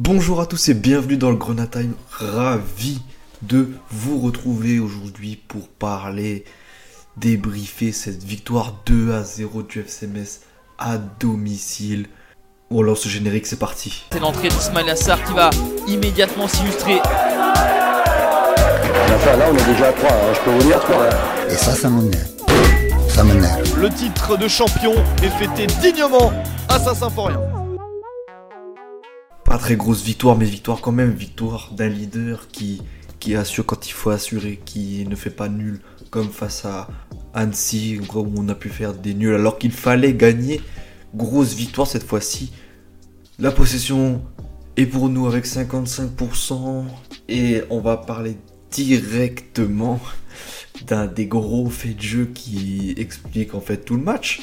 Bonjour à tous et bienvenue dans le Grenade Time. Ravi de vous retrouver aujourd'hui pour parler, débriefer cette victoire 2 à 0 du FCMS à domicile. On lance ce générique, c'est parti. C'est l'entrée d'Ismail Assar qui va immédiatement s'illustrer. Enfin, là, on est déjà à 3, hein, je peux vous dire 3. Et ça, ça m'énerve. Ça m'énerve. Le titre de champion est fêté dignement à Saint-Symphorien. Pas très grosse victoire, mais victoire quand même. Victoire d'un leader qui, qui assure quand il faut assurer, qui ne fait pas nul, comme face à Annecy, où on a pu faire des nuls alors qu'il fallait gagner. Grosse victoire cette fois-ci. La possession est pour nous avec 55%. Et on va parler directement d'un des gros faits de jeu qui explique en fait tout le match.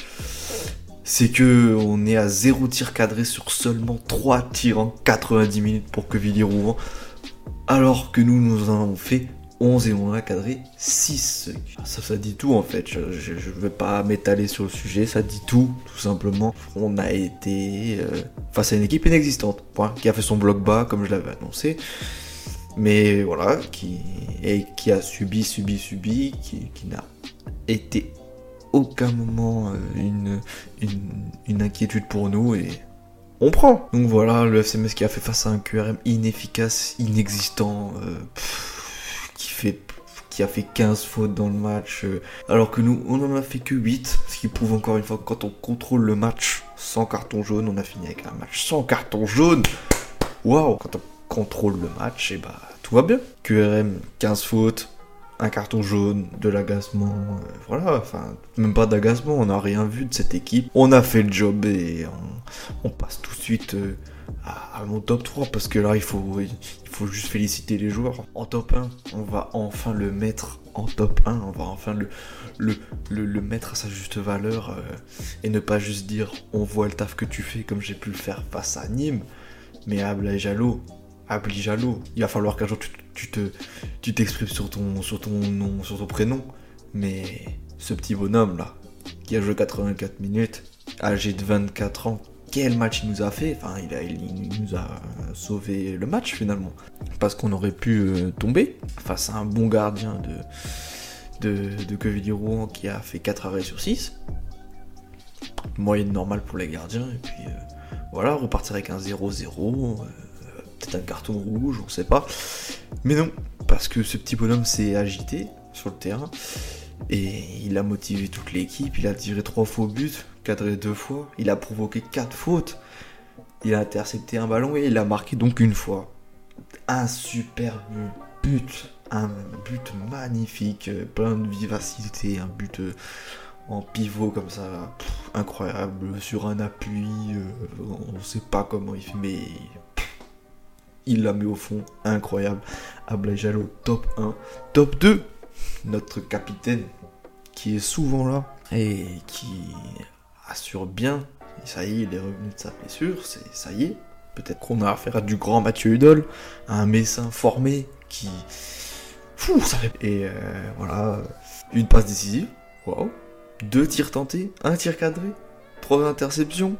C'est que on est à 0 tir cadré sur seulement 3 tirs en 90 minutes pour que Rouen. Alors que nous, nous en avons fait 11 et on a cadré 6. Ça, ça dit tout en fait. Je ne vais pas m'étaler sur le sujet, ça dit tout, tout simplement. On a été euh, face à une équipe inexistante, qui a fait son bloc bas comme je l'avais annoncé mais voilà, qui, et qui a subi, subi, subi, qui, n'a été aucun moment euh, une, inquiétude pour nous et on prend. Donc voilà, le FCMS qui a fait face à un QRM inefficace, inexistant, euh, qui, fait, qui a fait 15 fautes dans le match, euh, alors que nous, on en a fait que 8, ce qui prouve encore une fois que quand on contrôle le match sans carton jaune, on a fini avec un match sans carton jaune. Waouh Quand on contrôle le match, et bah tout va bien. QRM, 15 fautes, un carton jaune, de l'agacement, euh, voilà, enfin, même pas d'agacement, on n'a rien vu de cette équipe. On a fait le job et on, passe tout de suite euh, à, mon top 3 parce que là, il faut, juste féliciter les joueurs. En top 1, on va enfin le mettre en top 1, on va enfin le, mettre à sa juste valeur euh, et ne pas juste dire on voit le taf que tu fais comme j'ai pu le faire face à Nîmes, mais à Blaise-Jalot, Abli Jalo. Il va falloir qu'un jour tu, te, tu t'exprimes sur ton, sur ton nom, sur ton prénom. Mais ce petit bonhomme là, qui a joué 84 minutes, âgé de 24 ans, quel match il nous a fait? Enfin, il, a, il nous a sauvé le match finalement. Parce qu'on aurait pu euh, tomber face à un bon gardien de, de, de Rouen qui a fait 4 arrêts sur 6. Moyenne normale pour les gardiens. Et puis euh, voilà, repartir avec un 0-0 peut-être un carton rouge, on sait pas. Mais non, parce que ce petit bonhomme s'est agité sur le terrain et il a motivé toute l'équipe. Il a tiré trois fois au but, cadré deux fois. Il a provoqué quatre fautes. Il a intercepté un ballon et il a marqué donc une fois. Un superbe but, un but magnifique, plein de vivacité, un but euh, en pivot comme ça, incroyable, sur un appui, euh, on sait pas comment il fait, mais il la met au fond, incroyable. Jalo, top 1. Top 2, notre capitaine, qui est souvent là et qui assure bien. ça y est, il est revenu de sa blessure, c'est ça y est. Peut-être qu'on a affaire à du grand Mathieu Hudol, un Messin formé qui. Fou, ça fait. Et euh, voilà, une passe décisive, waouh. Deux tirs tentés, un tir cadré, trois interceptions,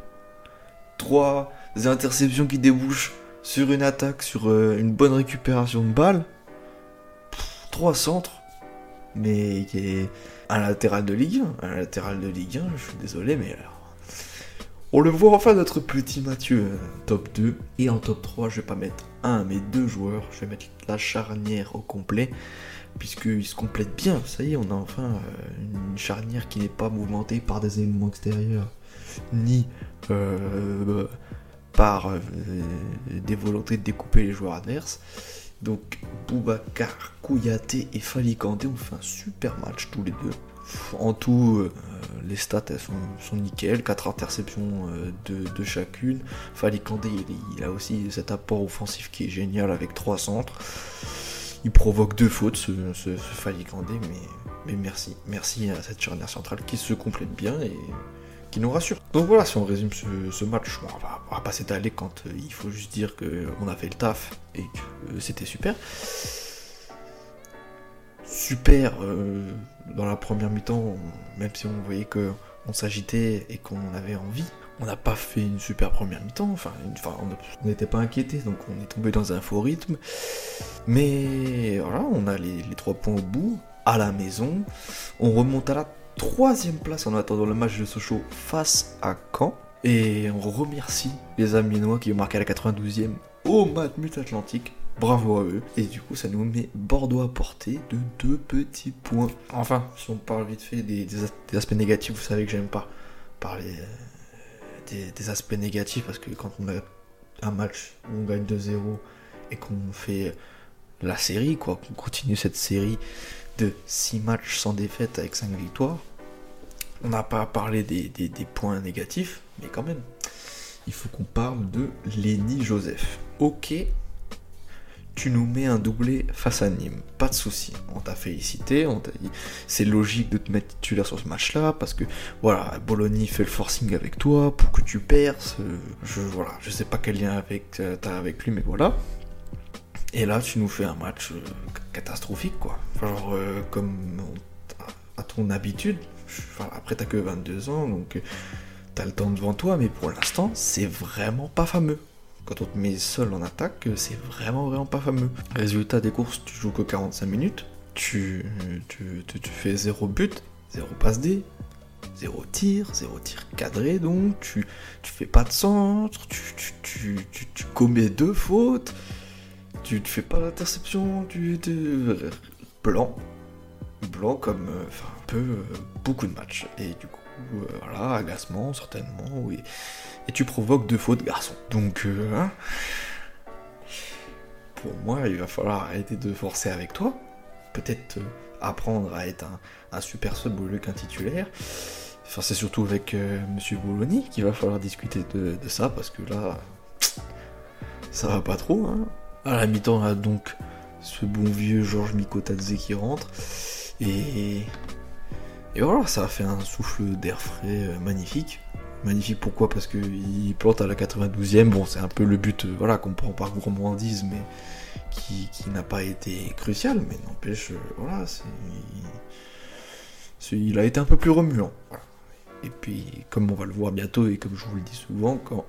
trois interceptions qui débouchent sur une attaque, sur euh, une bonne récupération de balles. trois centres. Mais qui est un latéral de Ligue 1. Un latéral de Ligue 1, je suis désolé, mais alors. On le voit enfin notre petit Mathieu, euh, top 2. Et en top 3, je vais pas mettre un, mais deux joueurs. Je vais mettre la charnière au complet. Puisqu'ils se complètent bien. Ça y est, on a enfin euh, une charnière qui n'est pas mouvementée par des éléments extérieurs. Ni par euh, des volontés de découper les joueurs adverses. Donc Boubacar, Kouyaté et Falikandé ont fait un super match tous les deux. En tout, euh, les stats sont, nickel, 4 interceptions euh, de, chacune. Falikandé, il, il, a aussi cet apport offensif qui est génial avec 3 centres. Il provoque deux fautes, ce, ce, mais merci. Merci à cette charnière centrale qui se complète bien et nous rassure. Donc voilà, si on résume ce, match, on, va, va, pas s'étaler quand euh, il faut juste dire qu'on a fait le taf et que euh, c'était super. Super euh, dans la première mi-temps, même si on voyait qu'on s'agitait et qu'on avait envie, On n'a pas fait une super première mi-temps, enfin, on n'était pas inquiété, donc on est tombé dans un faux rythme. Mais voilà, on a les, trois points au bout, à la maison. On remonte à la troisième place en attendant le match de Sochaux face à Caen. Et on remercie les Aminois qui ont marqué à la 92e au Matmut Atlantique. Bravo à eux. Et du coup, ça nous met Bordeaux à portée de deux petits points. Enfin, si on parle vite fait des, aspects négatifs, vous savez que j'aime pas parler euh, des, aspects négatifs parce que quand on a un match où on gagne 2-0 et qu'on fait la série, quoi, qu'on continue cette série de 6 matchs sans défaite avec 5 victoires, on n'a pas parlé des, des, points négatifs, mais quand même, il faut qu'on parle de Lenny Joseph. Ok, tu nous mets un doublé face à Nîmes, pas de souci. On t'a félicité, on t'a dit c'est logique de te mettre titulaire sur ce match-là parce que voilà, Bologna fait le forcing avec toi pour que tu perces. Je voilà, je sais pas quel lien avec euh, t'as avec lui, mais voilà. Et là, tu nous fais un match euh, catastrophique, quoi. genre euh, comme à ton habitude. Après, t'as que 22 ans, donc t'as le temps devant toi, mais pour l'instant, c'est vraiment pas fameux. Quand on te met seul en attaque, c'est vraiment vraiment pas fameux. Résultat des courses, tu joues que 45 minutes, tu, tu, fais 0 but, 0 passe D, 0 tir, 0 tir cadré, donc tu, tu fais pas de centre, tu, tu, tu commets deux fautes, tu ne fais pas l'interception, tu blanc, blanc comme euh, un peu euh, beaucoup de matchs. Et du coup, euh, voilà, agacement certainement, oui et tu provoques deux fautes, garçon. Donc, hein, pour moi, il va falloir arrêter de forcer avec toi. Peut-être apprendre à être un, super sub au lieu qu'un titulaire. Enfin, c'est surtout avec euh, Monsieur Bologna qu'il va falloir discuter de, ça, parce que là, ça va pas trop. Hein. À la mi-temps, on a donc ce bon vieux Georges Mikotadze qui rentre. Et, voilà, ça a fait un souffle d'air frais magnifique magnifique. Pourquoi? Parce qu'il plante à la 92e. Bon, c'est un peu le but, euh, voilà, qu'on prend par gourmandise, mais qui, n'a pas été crucial. Mais n'empêche, euh, voilà, c'est, il a été un peu plus remuant. Et puis, comme on va le voir bientôt, et comme je vous le dis souvent, quand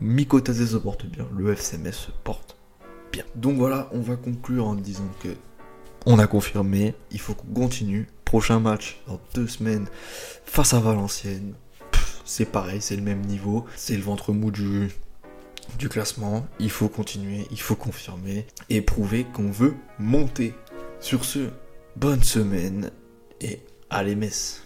Mikotase se porte bien, le FCMS se porte bien. Donc voilà, on va conclure en disant que on a confirmé, il faut qu'on continue. Prochain match dans deux semaines face à Valenciennes c'est pareil, c'est le même niveau, c'est le ventre mou du, du classement, il faut continuer, il faut confirmer et prouver qu'on veut monter. Sur ce, bonne semaine et allez messe